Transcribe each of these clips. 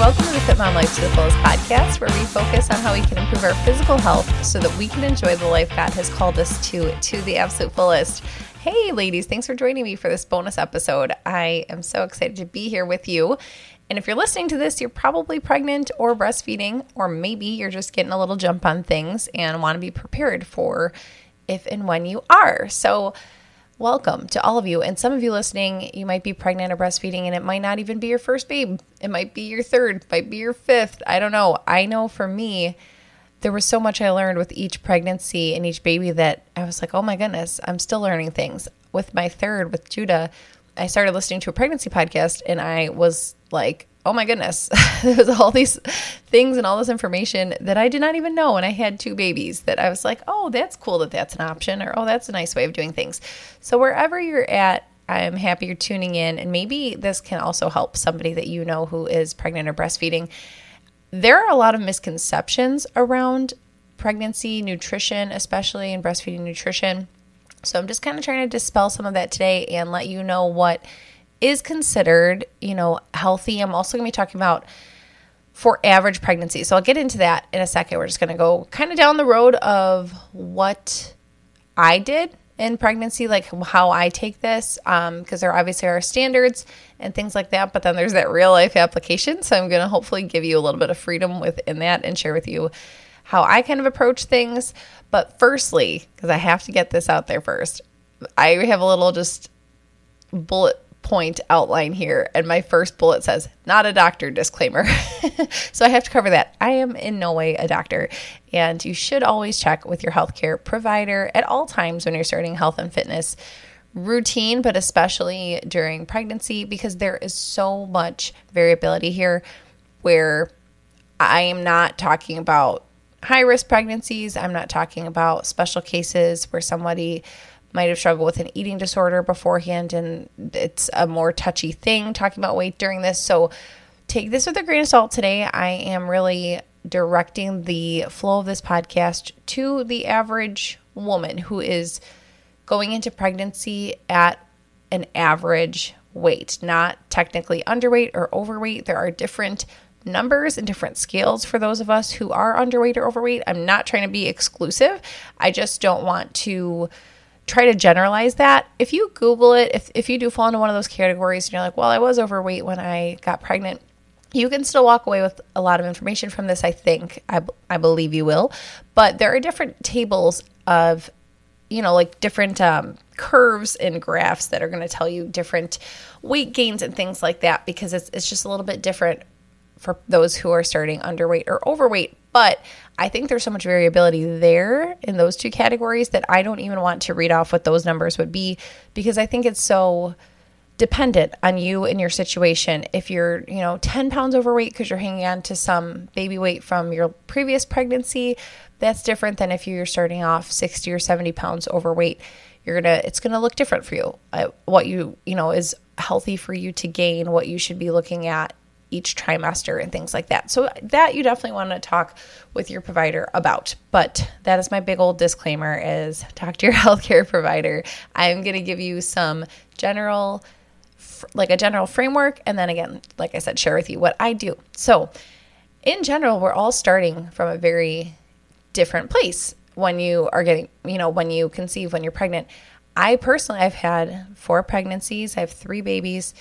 welcome to the Fit Mom Life to the Fullest podcast, where we focus on how we can improve our physical health so that we can enjoy the life God has called us to to the absolute fullest. Hey, ladies, thanks for joining me for this bonus episode. I am so excited to be here with you. And if you're listening to this, you're probably pregnant or breastfeeding, or maybe you're just getting a little jump on things and want to be prepared for if and when you are. So, welcome to all of you. And some of you listening, you might be pregnant or breastfeeding, and it might not even be your first babe. It might be your third, might be your fifth. I don't know. I know for me, there was so much I learned with each pregnancy and each baby that I was like, oh my goodness, I'm still learning things. With my third, with Judah, I started listening to a pregnancy podcast, and I was like, oh my goodness, there's all these things and all this information that I did not even know. And I had two babies that I was like, oh, that's cool that that's an option, or oh, that's a nice way of doing things. So wherever you're at, I'm happy you're tuning in. And maybe this can also help somebody that you know who is pregnant or breastfeeding. There are a lot of misconceptions around pregnancy, nutrition, especially in breastfeeding nutrition. So I'm just kind of trying to dispel some of that today and let you know what is considered, you know, healthy. I'm also going to be talking about for average pregnancy. So I'll get into that in a second. We're just going to go kind of down the road of what I did in pregnancy, like how I take this, because um, there obviously are standards and things like that. But then there's that real life application. So I'm going to hopefully give you a little bit of freedom within that and share with you how I kind of approach things. But firstly, because I have to get this out there first, I have a little just bullet point outline here, and my first bullet says, not a doctor disclaimer. so I have to cover that. I am in no way a doctor, and you should always check with your healthcare provider at all times when you're starting health and fitness routine, but especially during pregnancy, because there is so much variability here where I am not talking about high risk pregnancies. I'm not talking about special cases where somebody might have struggled with an eating disorder beforehand and it's a more touchy thing talking about weight during this. So take this with a grain of salt today. I am really directing the flow of this podcast to the average woman who is going into pregnancy at an average weight, not technically underweight or overweight. There are different numbers and different scales for those of us who are underweight or overweight. I'm not trying to be exclusive. I just don't want to try to generalize that. If you Google it, if, if you do fall into one of those categories and you're like, well, I was overweight when I got pregnant, you can still walk away with a lot of information from this, I think. I, I believe you will. But there are different tables of, you know, like different um, curves and graphs that are going to tell you different weight gains and things like that because it's, it's just a little bit different for those who are starting underweight or overweight. But I think there's so much variability there in those two categories that I don't even want to read off what those numbers would be because I think it's so dependent on you and your situation. If you're, you know, 10 pounds overweight because you're hanging on to some baby weight from your previous pregnancy, that's different than if you're starting off 60 or 70 pounds overweight. You're gonna, it's gonna look different for you. Uh, what you, you know, is healthy for you to gain, what you should be looking at each trimester and things like that. So that you definitely want to talk with your provider about. But that is my big old disclaimer is talk to your healthcare provider. I'm going to give you some general like a general framework and then again, like I said, share with you what I do. So, in general, we're all starting from a very different place when you are getting, you know, when you conceive, when you're pregnant. I personally I've had four pregnancies, I have 3 babies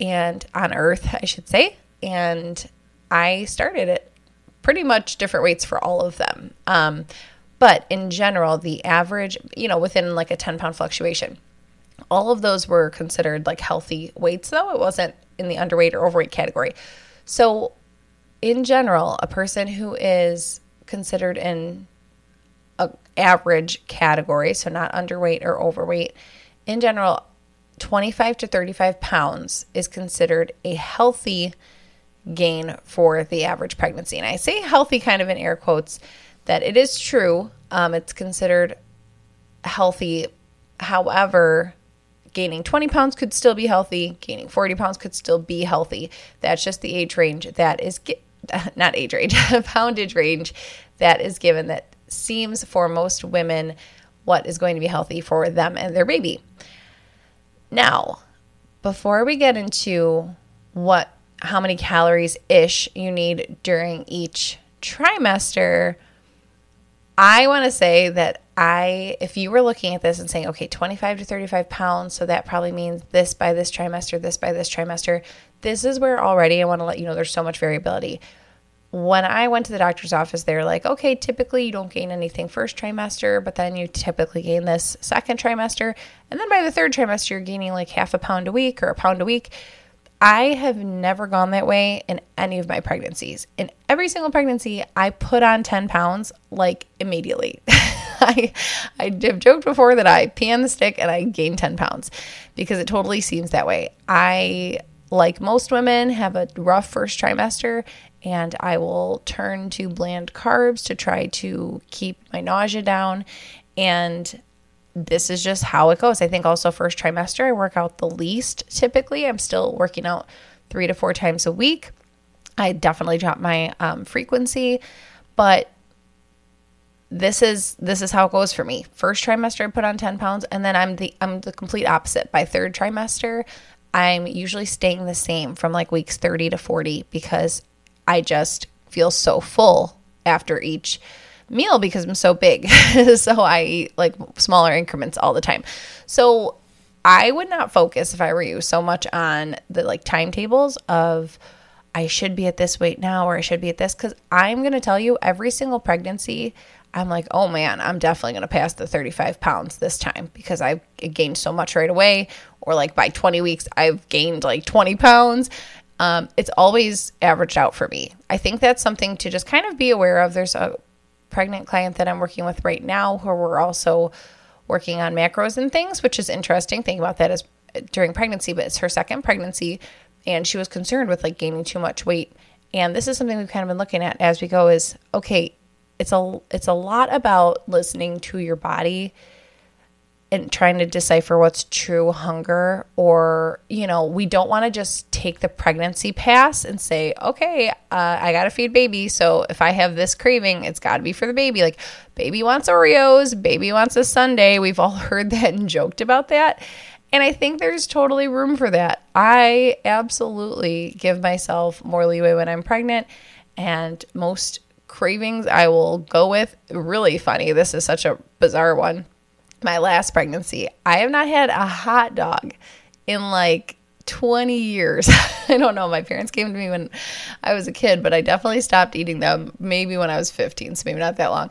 and on earth, I should say and I started at pretty much different weights for all of them. Um, but in general, the average, you know, within like a 10 pound fluctuation, all of those were considered like healthy weights, though it wasn't in the underweight or overweight category. So, in general, a person who is considered in a average category, so not underweight or overweight, in general, 25 to 35 pounds is considered a healthy gain for the average pregnancy. And I say healthy kind of in air quotes that it is true. Um, it's considered healthy. However, gaining 20 pounds could still be healthy, gaining 40 pounds could still be healthy. That's just the age range that is, not age range, poundage range that is given that seems for most women what is going to be healthy for them and their baby. Now, before we get into what how many calories ish you need during each trimester, I want to say that I, if you were looking at this and saying, okay, 25 to 35 pounds, so that probably means this by this trimester, this by this trimester, this is where already I want to let you know there's so much variability. When I went to the doctor's office, they were like, okay, typically you don't gain anything first trimester, but then you typically gain this second trimester. And then by the third trimester, you're gaining like half a pound a week or a pound a week. I have never gone that way in any of my pregnancies. In every single pregnancy, I put on 10 pounds like immediately. I, I have joked before that I pee on the stick and I gain 10 pounds because it totally seems that way. I, like most women, have a rough first trimester and I will turn to bland carbs to try to keep my nausea down. And this is just how it goes. I think also first trimester, I work out the least typically. I'm still working out three to four times a week. I definitely drop my um, frequency, but this is this is how it goes for me. First trimester, I put on ten pounds, and then I'm the I'm the complete opposite. By third trimester, I'm usually staying the same from like weeks thirty to forty because I just feel so full after each meal because I'm so big. so I eat like smaller increments all the time. So I would not focus if I were you so much on the like timetables of I should be at this weight now or I should be at this cuz I'm going to tell you every single pregnancy I'm like, oh man, I'm definitely going to pass the 35 pounds this time because I've gained so much right away. Or like by 20 weeks, I've gained like 20 pounds. Um, it's always averaged out for me. I think that's something to just kind of be aware of. There's a pregnant client that I'm working with right now who we're also working on macros and things, which is interesting. Think about that as during pregnancy, but it's her second pregnancy and she was concerned with like gaining too much weight. And this is something we've kind of been looking at as we go is okay, it's a it's a lot about listening to your body and trying to decipher what's true hunger or you know we don't want to just take the pregnancy pass and say okay uh, i gotta feed baby so if i have this craving it's gotta be for the baby. Like baby wants oreos baby wants a sundae. We've all heard that and joked about that. And i think there's totally room for that. I absolutely give myself more leeway when i'm pregnant and most cravings i will go with really funny this is such a bizarre one my last pregnancy, I have not had a hot dog in like 20 years. I don't know. My parents came to me when I was a kid, but I definitely stopped eating them maybe when I was 15, so maybe not that long.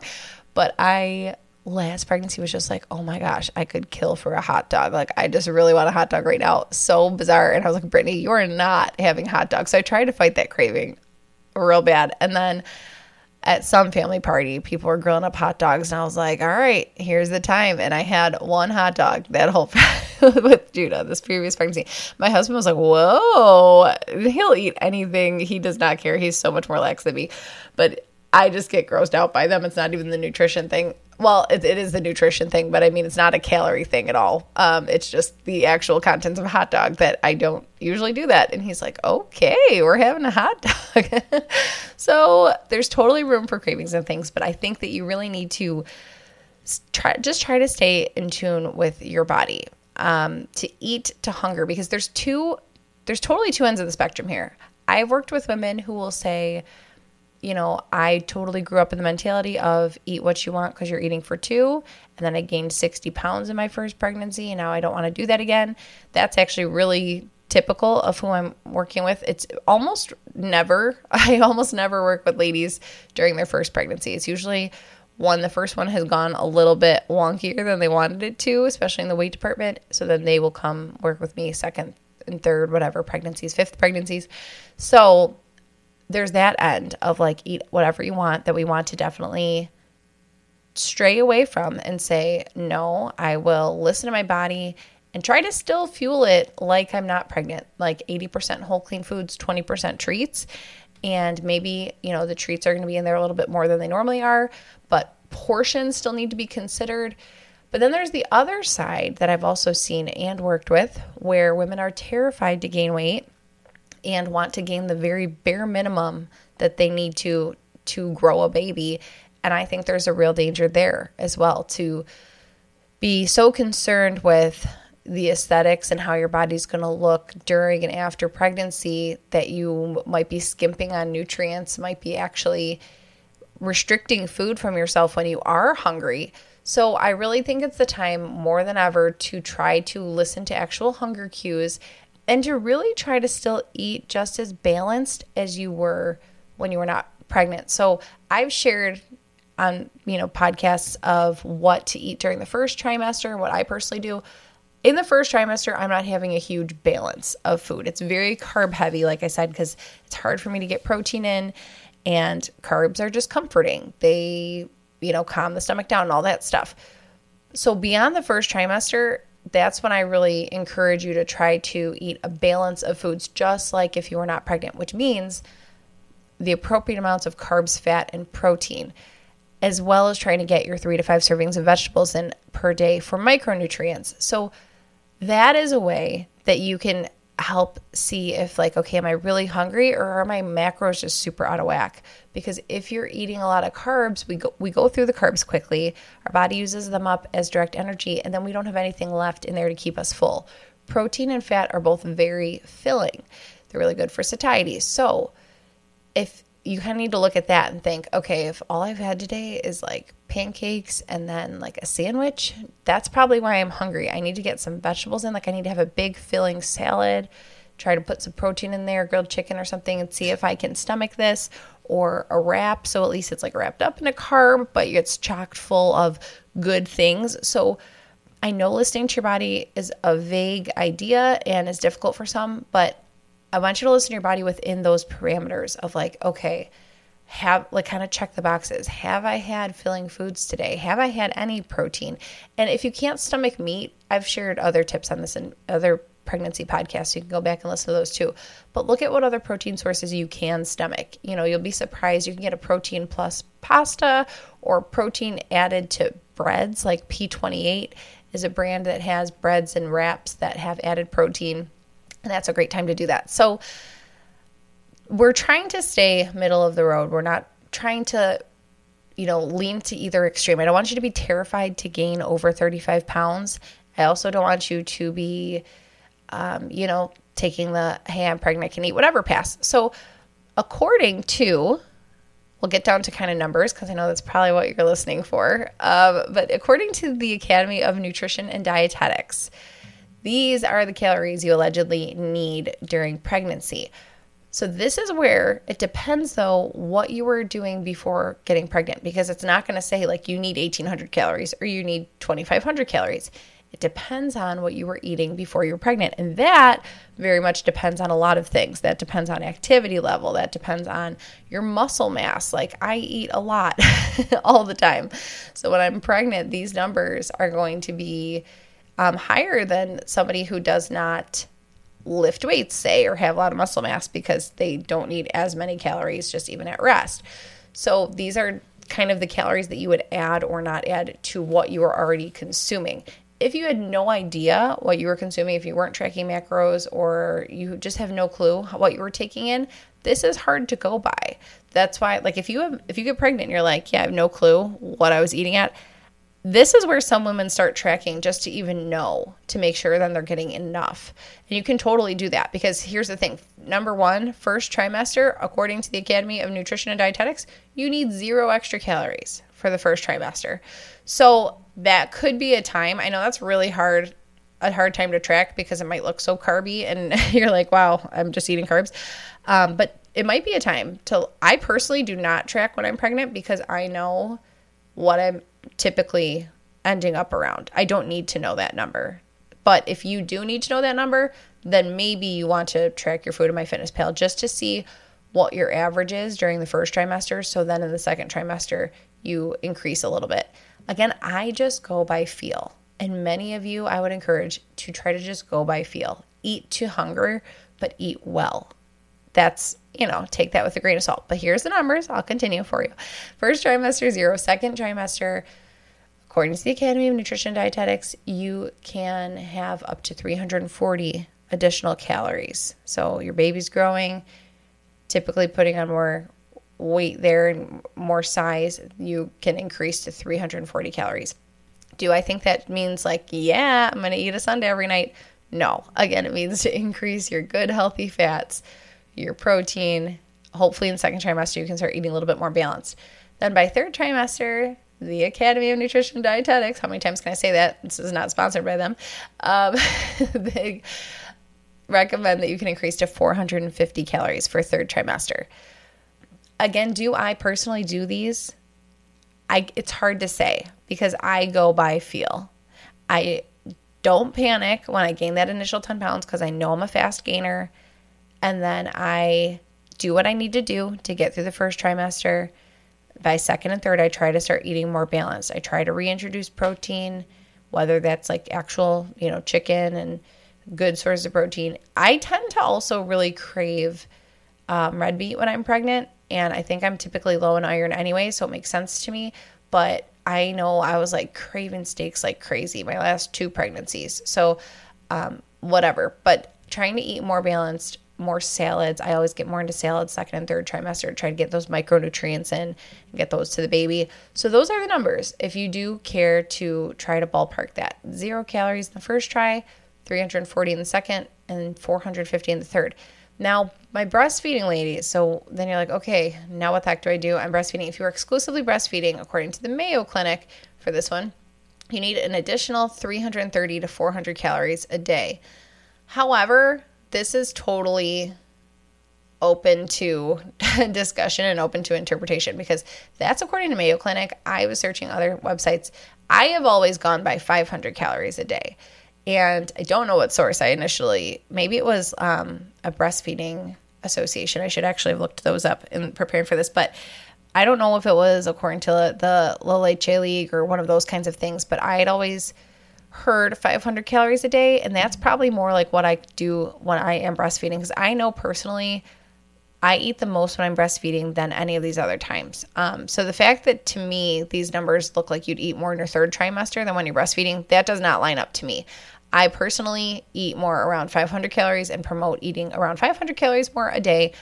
But I last pregnancy was just like, oh my gosh, I could kill for a hot dog. Like, I just really want a hot dog right now. So bizarre. And I was like, Brittany, you're not having hot dogs. So I tried to fight that craving real bad. And then at some family party, people were grilling up hot dogs, and I was like, "All right, here's the time." And I had one hot dog that whole with Judah, this previous pregnancy. My husband was like, "Whoa, he'll eat anything. He does not care. He's so much more lax than me." But I just get grossed out by them. It's not even the nutrition thing. Well, it, it is the nutrition thing, but I mean, it's not a calorie thing at all. Um, it's just the actual contents of a hot dog that I don't usually do that. And he's like, okay, we're having a hot dog. so there's totally room for cravings and things, but I think that you really need to try, just try to stay in tune with your body, um, to eat to hunger, because there's two, there's totally two ends of the spectrum here. I've worked with women who will say, you know, I totally grew up in the mentality of eat what you want because you're eating for two. And then I gained 60 pounds in my first pregnancy. And now I don't want to do that again. That's actually really typical of who I'm working with. It's almost never, I almost never work with ladies during their first pregnancy. It's usually one, the first one has gone a little bit wonkier than they wanted it to, especially in the weight department. So then they will come work with me second and third, whatever pregnancies, fifth pregnancies. So there's that end of like eat whatever you want that we want to definitely stray away from and say, no, I will listen to my body and try to still fuel it like I'm not pregnant, like 80% whole clean foods, 20% treats. And maybe, you know, the treats are going to be in there a little bit more than they normally are, but portions still need to be considered. But then there's the other side that I've also seen and worked with where women are terrified to gain weight and want to gain the very bare minimum that they need to to grow a baby and i think there's a real danger there as well to be so concerned with the aesthetics and how your body's going to look during and after pregnancy that you might be skimping on nutrients, might be actually restricting food from yourself when you are hungry. So I really think it's the time more than ever to try to listen to actual hunger cues and to really try to still eat just as balanced as you were when you were not pregnant. So I've shared on, you know, podcasts of what to eat during the first trimester, and what I personally do. In the first trimester, I'm not having a huge balance of food. It's very carb heavy, like I said, because it's hard for me to get protein in, and carbs are just comforting. They, you know, calm the stomach down and all that stuff. So, beyond the first trimester, that's when I really encourage you to try to eat a balance of foods, just like if you were not pregnant, which means the appropriate amounts of carbs, fat, and protein, as well as trying to get your three to five servings of vegetables in per day for micronutrients. So, that is a way that you can help see if like okay am i really hungry or are my macros just super out of whack? Because if you're eating a lot of carbs we go we go through the carbs quickly. Our body uses them up as direct energy and then we don't have anything left in there to keep us full. Protein and fat are both very filling. They're really good for satiety. So if you kind of need to look at that and think, okay, if all I've had today is like pancakes and then like a sandwich, that's probably why I'm hungry. I need to get some vegetables in. Like, I need to have a big filling salad, try to put some protein in there, grilled chicken or something, and see if I can stomach this, or a wrap. So at least it's like wrapped up in a carb, but it's chocked full of good things. So I know listening to your body is a vague idea and is difficult for some, but I want you to listen to your body within those parameters of like, okay, have like kind of check the boxes. Have I had filling foods today? Have I had any protein? And if you can't stomach meat, I've shared other tips on this in other pregnancy podcasts. You can go back and listen to those too. But look at what other protein sources you can stomach. You know, you'll be surprised. You can get a protein plus pasta or protein added to breads, like P28 is a brand that has breads and wraps that have added protein and that's a great time to do that. So we're trying to stay middle of the road. We're not trying to, you know, lean to either extreme. I don't want you to be terrified to gain over 35 pounds. I also don't want you to be, um, you know, taking the, hey, I'm pregnant, I can eat whatever pass. So, according to, we'll get down to kind of numbers because I know that's probably what you're listening for. Um, but according to the Academy of Nutrition and Dietetics, these are the calories you allegedly need during pregnancy. So, this is where it depends, though, what you were doing before getting pregnant, because it's not going to say like you need 1800 calories or you need 2500 calories. It depends on what you were eating before you were pregnant. And that very much depends on a lot of things. That depends on activity level, that depends on your muscle mass. Like I eat a lot all the time. So, when I'm pregnant, these numbers are going to be um, higher than somebody who does not lift weights, say, or have a lot of muscle mass because they don't need as many calories just even at rest. So these are kind of the calories that you would add or not add to what you are already consuming. If you had no idea what you were consuming, if you weren't tracking macros or you just have no clue what you were taking in, this is hard to go by. That's why like if you have if you get pregnant and you're like, yeah, I have no clue what I was eating at, this is where some women start tracking just to even know to make sure then they're getting enough. And you can totally do that because here's the thing. Number one, first trimester, according to the Academy of Nutrition and Dietetics, you need zero extra calories for the first trimester. So that could be a time. I know that's really hard, a hard time to track because it might look so carby and you're like, wow, I'm just eating carbs. Um, but it might be a time to, I personally do not track when I'm pregnant because I know what I'm typically ending up around. I don't need to know that number. But if you do need to know that number, then maybe you want to track your food in MyFitnessPal just to see what your average is during the first trimester. So then in the second trimester, you increase a little bit. Again, I just go by feel. And many of you, I would encourage to try to just go by feel. Eat to hunger, but eat well. That's, you know, take that with a grain of salt. But here's the numbers. I'll continue for you. First trimester, zero. Second trimester, according to the Academy of Nutrition and Dietetics, you can have up to 340 additional calories. So your baby's growing, typically putting on more weight there and more size, you can increase to 340 calories. Do I think that means like, yeah, I'm going to eat a sundae every night? No. Again, it means to increase your good, healthy fats, your protein. Hopefully, in second trimester, you can start eating a little bit more balanced. Then by third trimester, the Academy of Nutrition and Dietetics, how many times can I say that? This is not sponsored by them. Um, they recommend that you can increase to 450 calories for third trimester. Again, do I personally do these? I, it's hard to say because I go by feel. I don't panic when I gain that initial 10 pounds because I know I'm a fast gainer. And then I do what I need to do to get through the first trimester. By second and third, I try to start eating more balanced. I try to reintroduce protein, whether that's like actual, you know, chicken and good sources of protein. I tend to also really crave um, red meat when I'm pregnant. And I think I'm typically low in iron anyway, so it makes sense to me. But I know I was like craving steaks like crazy my last two pregnancies. So, um, whatever. But trying to eat more balanced, more salads. I always get more into salads second and third trimester, try to get those micronutrients in and get those to the baby. So, those are the numbers. If you do care to try to ballpark that, zero calories in the first try, 340 in the second, and 450 in the third. Now, my breastfeeding ladies, so then you're like, okay, now what the heck do I do? I'm breastfeeding. If you're exclusively breastfeeding, according to the Mayo Clinic for this one, you need an additional 330 to 400 calories a day. However, this is totally open to discussion and open to interpretation because that's according to Mayo Clinic. I was searching other websites. I have always gone by 500 calories a day and I don't know what source I initially. Maybe it was um, a breastfeeding association. I should actually have looked those up in preparing for this, but I don't know if it was according to the La Leche League or one of those kinds of things. But I had always heard 500 calories a day, and that's probably more like what I do when I am breastfeeding. Because I know personally, I eat the most when I'm breastfeeding than any of these other times. Um, so the fact that to me these numbers look like you'd eat more in your third trimester than when you're breastfeeding, that does not line up to me. I personally eat more around 500 calories and promote eating around 500 calories more a day,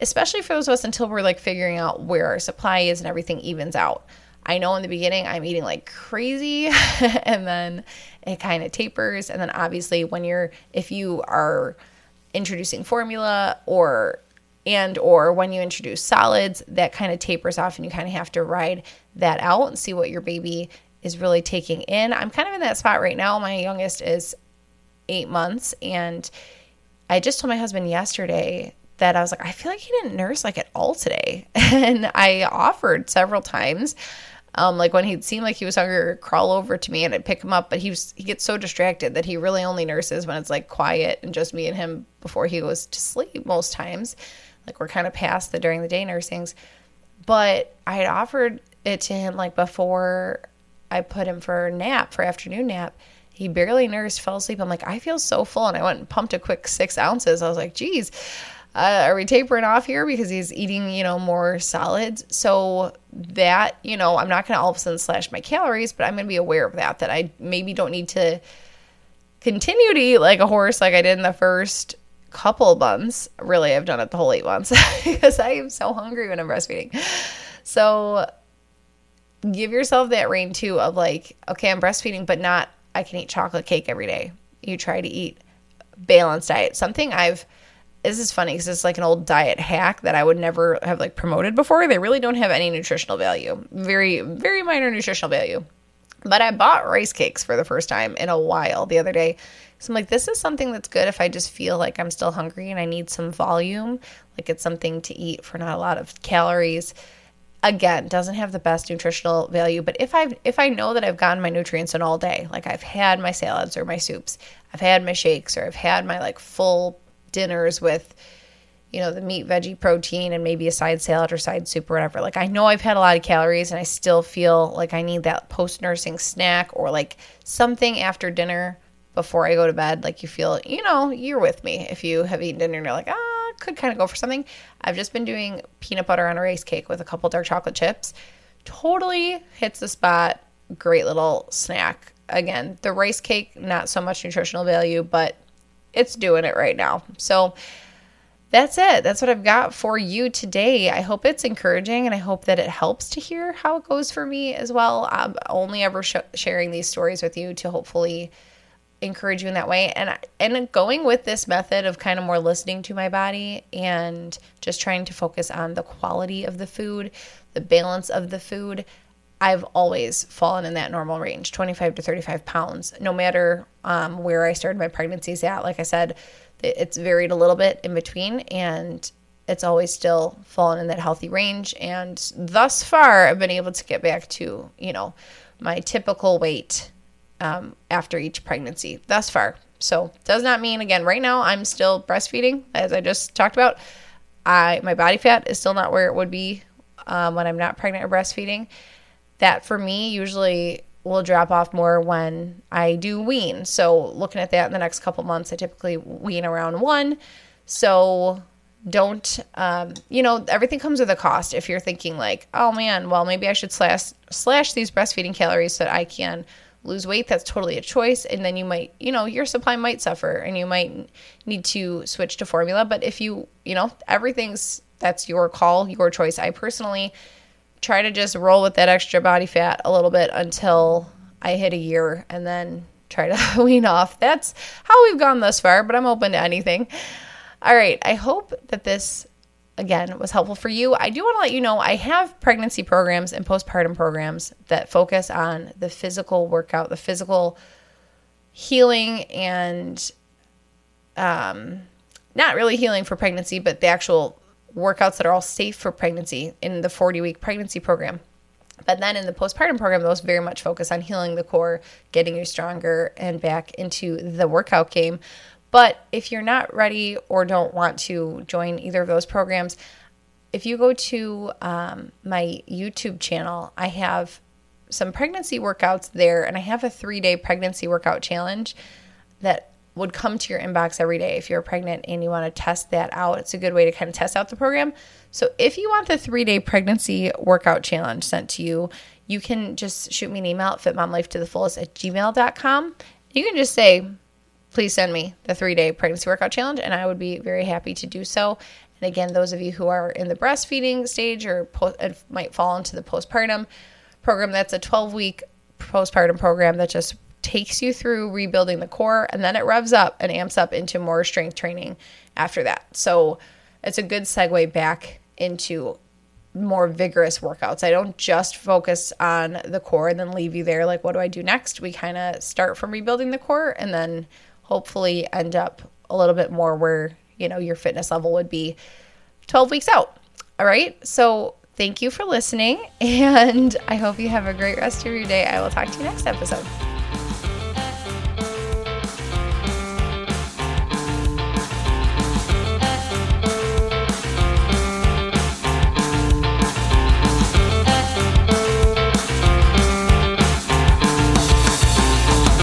especially for those of us until we're like figuring out where our supply is and everything evens out. I know in the beginning I'm eating like crazy and then it kind of tapers. And then obviously, when you're, if you are introducing formula or and or when you introduce solids that kind of tapers off and you kind of have to ride that out and see what your baby is really taking in. I'm kind of in that spot right now. My youngest is eight months, and I just told my husband yesterday that I was like, I feel like he didn't nurse like at all today. And I offered several times. Um, like when he'd seem like he was hungry, crawl over to me and I'd pick him up. But he was he gets so distracted that he really only nurses when it's like quiet and just me and him before he goes to sleep most times. Like we're kind of past the during the day nursings. But I had offered it to him like before I put him for nap, for afternoon nap. He barely nursed, fell asleep. I'm like, I feel so full. And I went and pumped a quick six ounces. I was like, geez, uh, are we tapering off here because he's eating, you know, more solids? So that, you know, I'm not going to all of a sudden slash my calories, but I'm going to be aware of that, that I maybe don't need to continue to eat like a horse like I did in the first couple months. Really, I've done it the whole eight months because I am so hungry when I'm breastfeeding. So give yourself that rein too of like, okay, I'm breastfeeding, but not I can eat chocolate cake every day. You try to eat balanced diet. Something I've this is funny because it's like an old diet hack that I would never have like promoted before. They really don't have any nutritional value. Very, very minor nutritional value. But I bought rice cakes for the first time in a while the other day. So I'm like, this is something that's good if I just feel like I'm still hungry and I need some volume. Like it's something to eat for not a lot of calories again doesn't have the best nutritional value but if i if i know that i've gotten my nutrients in all day like i've had my salads or my soups i've had my shakes or i've had my like full dinners with you know the meat veggie protein and maybe a side salad or side soup or whatever like i know i've had a lot of calories and i still feel like i need that post nursing snack or like something after dinner before i go to bed like you feel you know you're with me if you have eaten dinner and you're like ah could kind of go for something. I've just been doing peanut butter on a rice cake with a couple dark chocolate chips. Totally hits the spot. Great little snack. Again, the rice cake, not so much nutritional value, but it's doing it right now. So that's it. That's what I've got for you today. I hope it's encouraging and I hope that it helps to hear how it goes for me as well. I'm only ever sh- sharing these stories with you to hopefully encourage you in that way and and going with this method of kind of more listening to my body and just trying to focus on the quality of the food, the balance of the food. I've always fallen in that normal range, 25 to 35 pounds, no matter um, where I started my pregnancies at. Like I said, it's varied a little bit in between and it's always still fallen in that healthy range. And thus far i've been able to get back to you know my typical weight um, after each pregnancy thus far. So does not mean again right now i'm still breastfeeding as i just talked about. I my body fat is still not where it would be um, when i'm not pregnant or breastfeeding that for me usually will drop off more when I do wean. So, looking at that in the next couple months, I typically wean around one. So, don't, um, you know, everything comes with a cost. If you're thinking, like, oh man, well, maybe I should slash, slash these breastfeeding calories so that I can lose weight, that's totally a choice. And then you might, you know, your supply might suffer and you might need to switch to formula. But if you, you know, everything's, that's your call, your choice. I personally, try to just roll with that extra body fat a little bit until I hit a year and then try to wean off. That's how we've gone thus far, but I'm open to anything. All right, I hope that this again was helpful for you. I do want to let you know I have pregnancy programs and postpartum programs that focus on the physical workout, the physical healing and um not really healing for pregnancy, but the actual workouts that are all safe for pregnancy in the 40 week pregnancy program. But then in the postpartum program, those very much focus on healing the core, getting you stronger, and back into the workout game. But if you're not ready or don't want to join either of those programs, if you go to um, my YouTube channel, I have some pregnancy workouts there, and I have a three day pregnancy workout challenge that would come to your inbox every day if you're pregnant and you want to test that out. It's a good way to kind of test out the program. So if you want the three day pregnancy workout challenge sent to you, you can just shoot me an email at fitmomlifetothefullest at gmail.com. You can just say, please send me the three day pregnancy workout challenge, and I would be very happy to do so. And again, those of you who are in the breastfeeding stage or post, uh, might fall into the postpartum program, that's a 12 week postpartum program that just takes you through rebuilding the core and then it revs up and amps up into more strength training after that. So it's a good segue back into more vigorous workouts. I don't just focus on the core and then leave you there like what do I do next? We kind of start from rebuilding the core and then hopefully end up a little bit more where, you know, your fitness level would be 12 weeks out. All right? So thank you for listening and I hope you have a great rest of your day. I will talk to you next episode.